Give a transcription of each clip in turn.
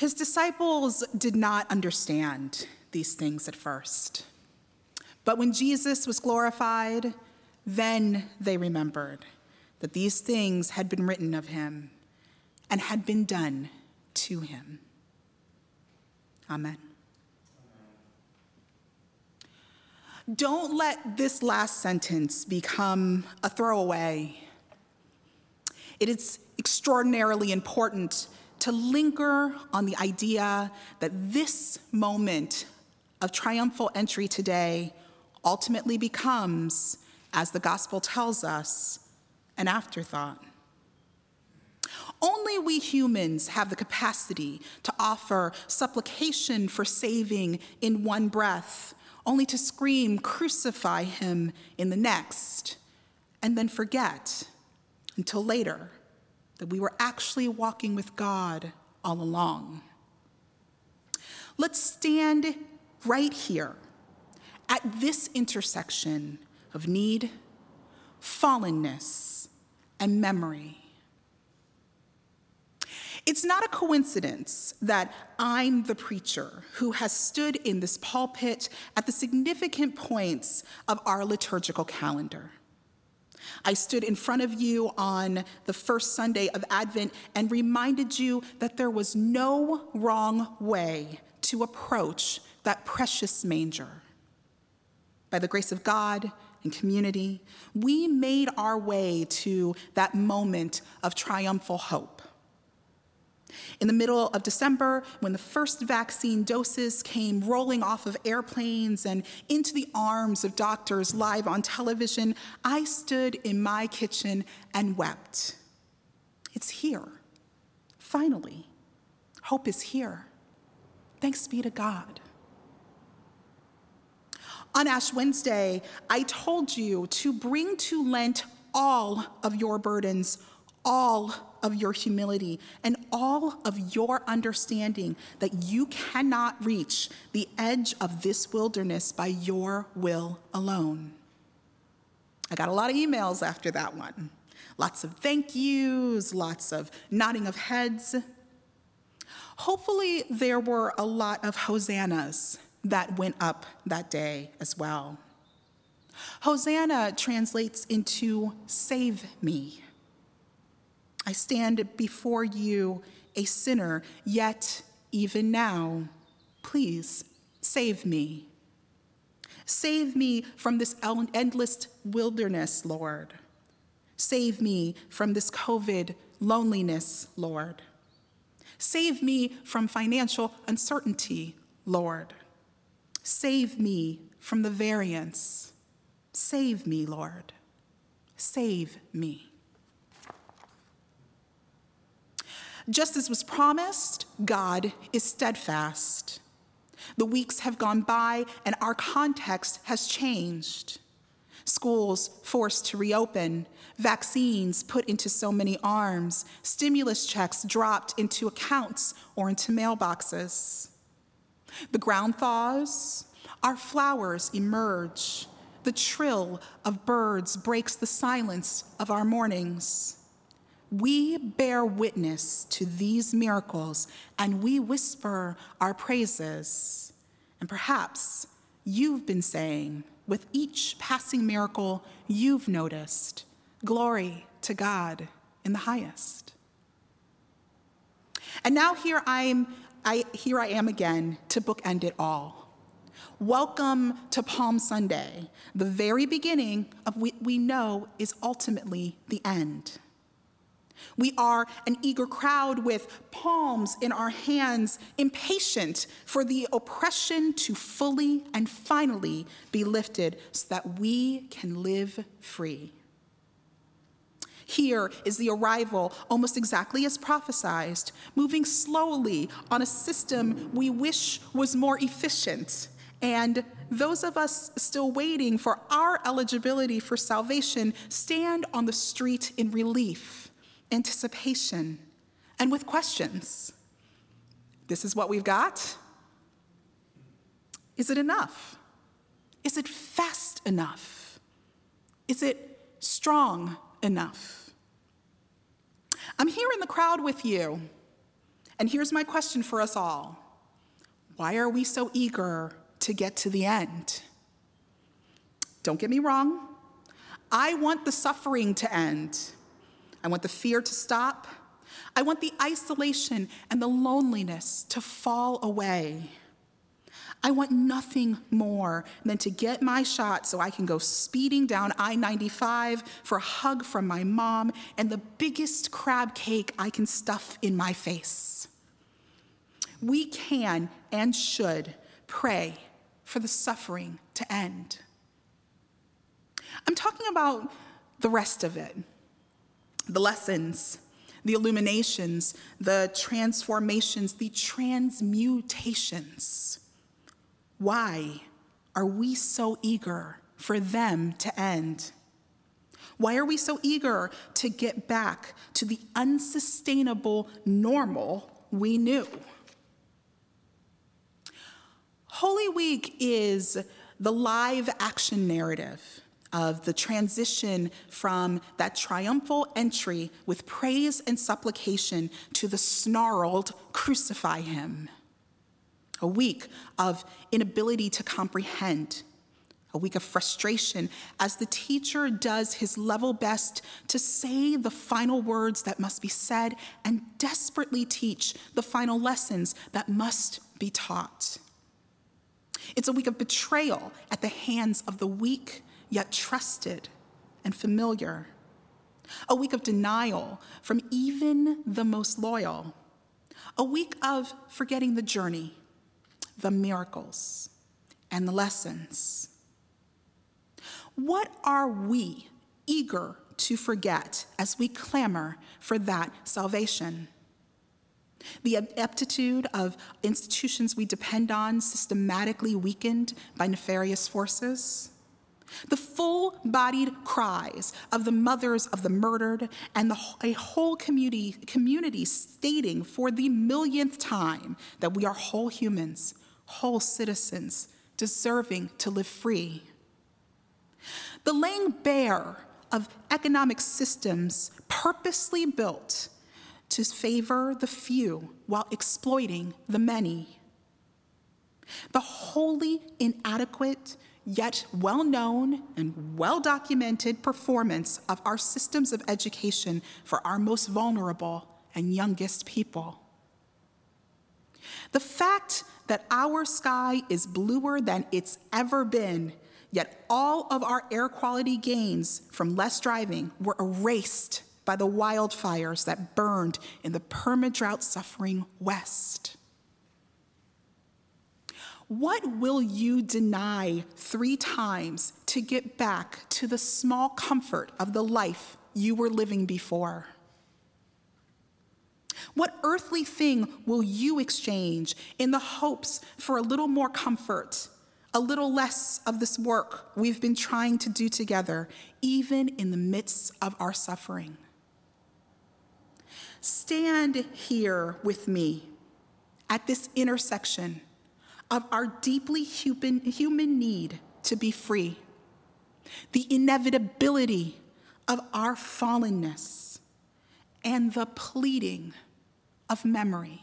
His disciples did not understand these things at first. But when Jesus was glorified, then they remembered that these things had been written of him and had been done to him. Amen. Don't let this last sentence become a throwaway. It is extraordinarily important to linger on the idea that this moment of triumphal entry today ultimately becomes, as the gospel tells us, an afterthought. Only we humans have the capacity to offer supplication for saving in one breath, only to scream, Crucify him in the next, and then forget until later that we were actually walking with God all along. Let's stand right here at this intersection of need, fallenness, and memory. It's not a coincidence that I'm the preacher who has stood in this pulpit at the significant points of our liturgical calendar. I stood in front of you on the first Sunday of Advent and reminded you that there was no wrong way to approach that precious manger. By the grace of God and community, we made our way to that moment of triumphal hope. In the middle of December, when the first vaccine doses came rolling off of airplanes and into the arms of doctors live on television, I stood in my kitchen and wept. It's here. Finally, hope is here. Thanks be to God. On Ash Wednesday, I told you to bring to Lent all of your burdens, all of your humility and all of your understanding that you cannot reach the edge of this wilderness by your will alone. I got a lot of emails after that one. Lots of thank yous, lots of nodding of heads. Hopefully, there were a lot of hosannas that went up that day as well. Hosanna translates into save me. I stand before you a sinner, yet even now, please save me. Save me from this endless wilderness, Lord. Save me from this COVID loneliness, Lord. Save me from financial uncertainty, Lord. Save me from the variants. Save me, Lord. Save me. Just as was promised, God is steadfast. The weeks have gone by and our context has changed. Schools forced to reopen, vaccines put into so many arms, stimulus checks dropped into accounts or into mailboxes. The ground thaws, our flowers emerge, the trill of birds breaks the silence of our mornings. We bear witness to these miracles and we whisper our praises. And perhaps you've been saying, with each passing miracle you've noticed, Glory to God in the highest. And now here I'm I, here I am again to bookend it all. Welcome to Palm Sunday, the very beginning of what we know is ultimately the end. We are an eager crowd with palms in our hands, impatient for the oppression to fully and finally be lifted so that we can live free. Here is the arrival, almost exactly as prophesied, moving slowly on a system we wish was more efficient. And those of us still waiting for our eligibility for salvation stand on the street in relief anticipation, and with questions. This is what we've got. Is it enough? Is it fast enough? Is it strong enough? I'm here in the crowd with you, And here's my question for us all Why are we so eager to get to the end? Don't get me wrong. I want the suffering to end. I want the fear to stop. I want the isolation and the loneliness to fall away. I want nothing more than to get my shot so I can go speeding down I 95 for a hug from my mom and the biggest crab cake I can stuff in my face. We can and should pray for the suffering to end. I'm talking about the rest of it the lessons, the illuminations, the transformations, the transmutations. Why are we so eager for them to end? Why are we so eager to get back to the unsustainable normal we knew? Holy Week is the live action narrative of the transition from that triumphal entry with praise and supplication to the snarled, crucify him. A week of inability to comprehend, a week of frustration as the teacher does his level best to say the final words that must be said and desperately teach the final lessons that must be taught. It's a week of betrayal at the hands of the weak yet trusted and familiar. A week of denial from even the most loyal. A week of forgetting the journey, the miracles, and the lessons. What are we eager to forget as we clamor for that salvation? The aptitude of institutions we depend on systematically weakened by nefarious forces? The full bodied cries of the mothers of the murdered and the, a whole community, community stating for the millionth time that we are whole humans, whole citizens, deserving to live free. The laying bare of economic systems purposely built to favor the few while exploiting the many. The wholly inadequate yet well known and well documented performance of our systems of education for our most vulnerable and youngest people. The fact that our sky is bluer than it's ever been, yet all of our air quality gains from less driving were erased by the wildfires that burned in the perma-drought suffering West. What will you deny three times to get back to the small comfort of the life you were living before? What earthly thing will you exchange in the hopes for a little more comfort, a little less of this work we've been trying to do together, even in the midst of our suffering? Stand here with me at this intersection of our deeply human, human need to be free, the inevitability of our fallenness, and the pleading of memory.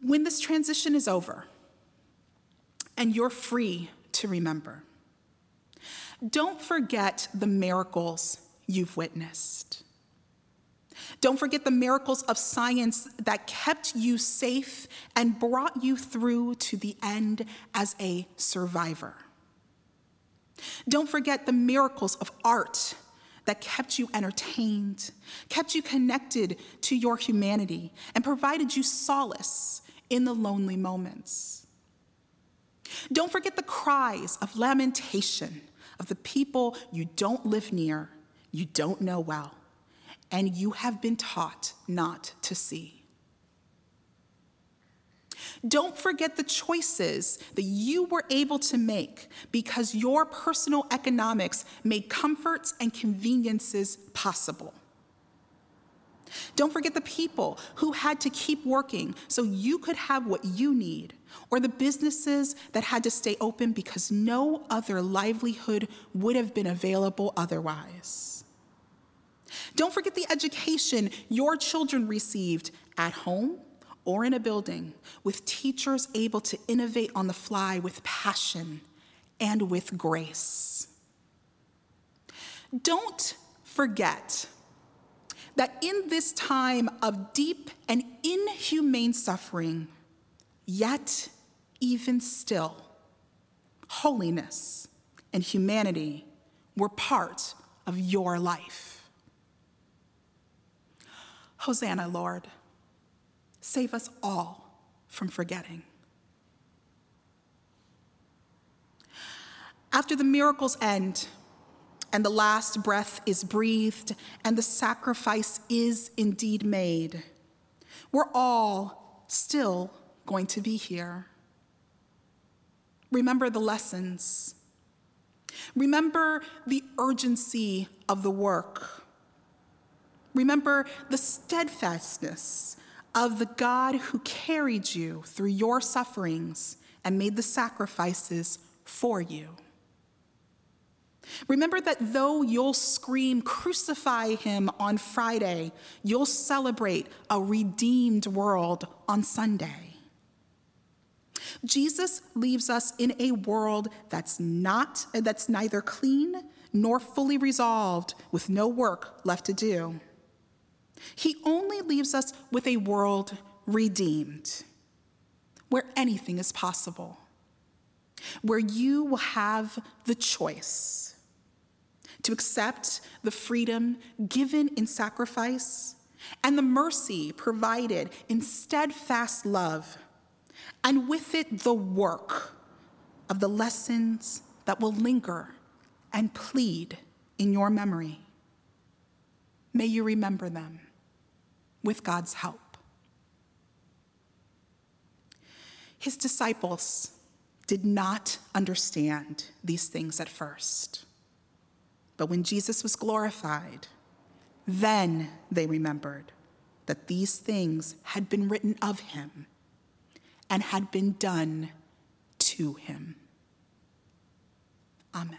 When this transition is over and you're free to remember, don't forget the miracles you've witnessed. Don't forget the miracles of science that kept you safe and brought you through to the end as a survivor. Don't forget the miracles of art that kept you entertained, kept you connected to your humanity, and provided you solace in the lonely moments. Don't forget the cries of lamentation of the people you don't live near, you don't know well and you have been taught not to see. Don't forget the choices that you were able to make because your personal economics made comforts and conveniences possible. Don't forget the people who had to keep working so you could have what you need, or the businesses that had to stay open because no other livelihood would have been available otherwise. Don't forget the education your children received at home or in a building with teachers able to innovate on the fly with passion and with grace. Don't forget that in this time of deep and inhumane suffering, yet, even still, holiness and humanity were part of your life. Hosanna, Lord. Save us all from forgetting. After the miracles end, and the last breath is breathed, and the sacrifice is indeed made, we're all still going to be here. Remember the lessons. Remember the urgency of the work. Remember the steadfastness of the God who carried you through your sufferings and made the sacrifices for you. Remember that though you'll scream, crucify him on Friday, you'll celebrate a redeemed world on Sunday. Jesus leaves us in a world that's not that's neither clean nor fully resolved with no work left to do. He only leaves us with a world redeemed, where anything is possible, where you will have the choice to accept the freedom given in sacrifice and the mercy provided in steadfast love, and with it the work of the lessons that will linger and plead in your memory. May you remember them with God's help. His disciples did not understand these things at first. But when Jesus was glorified, then they remembered that these things had been written of him and had been done to him. Amen.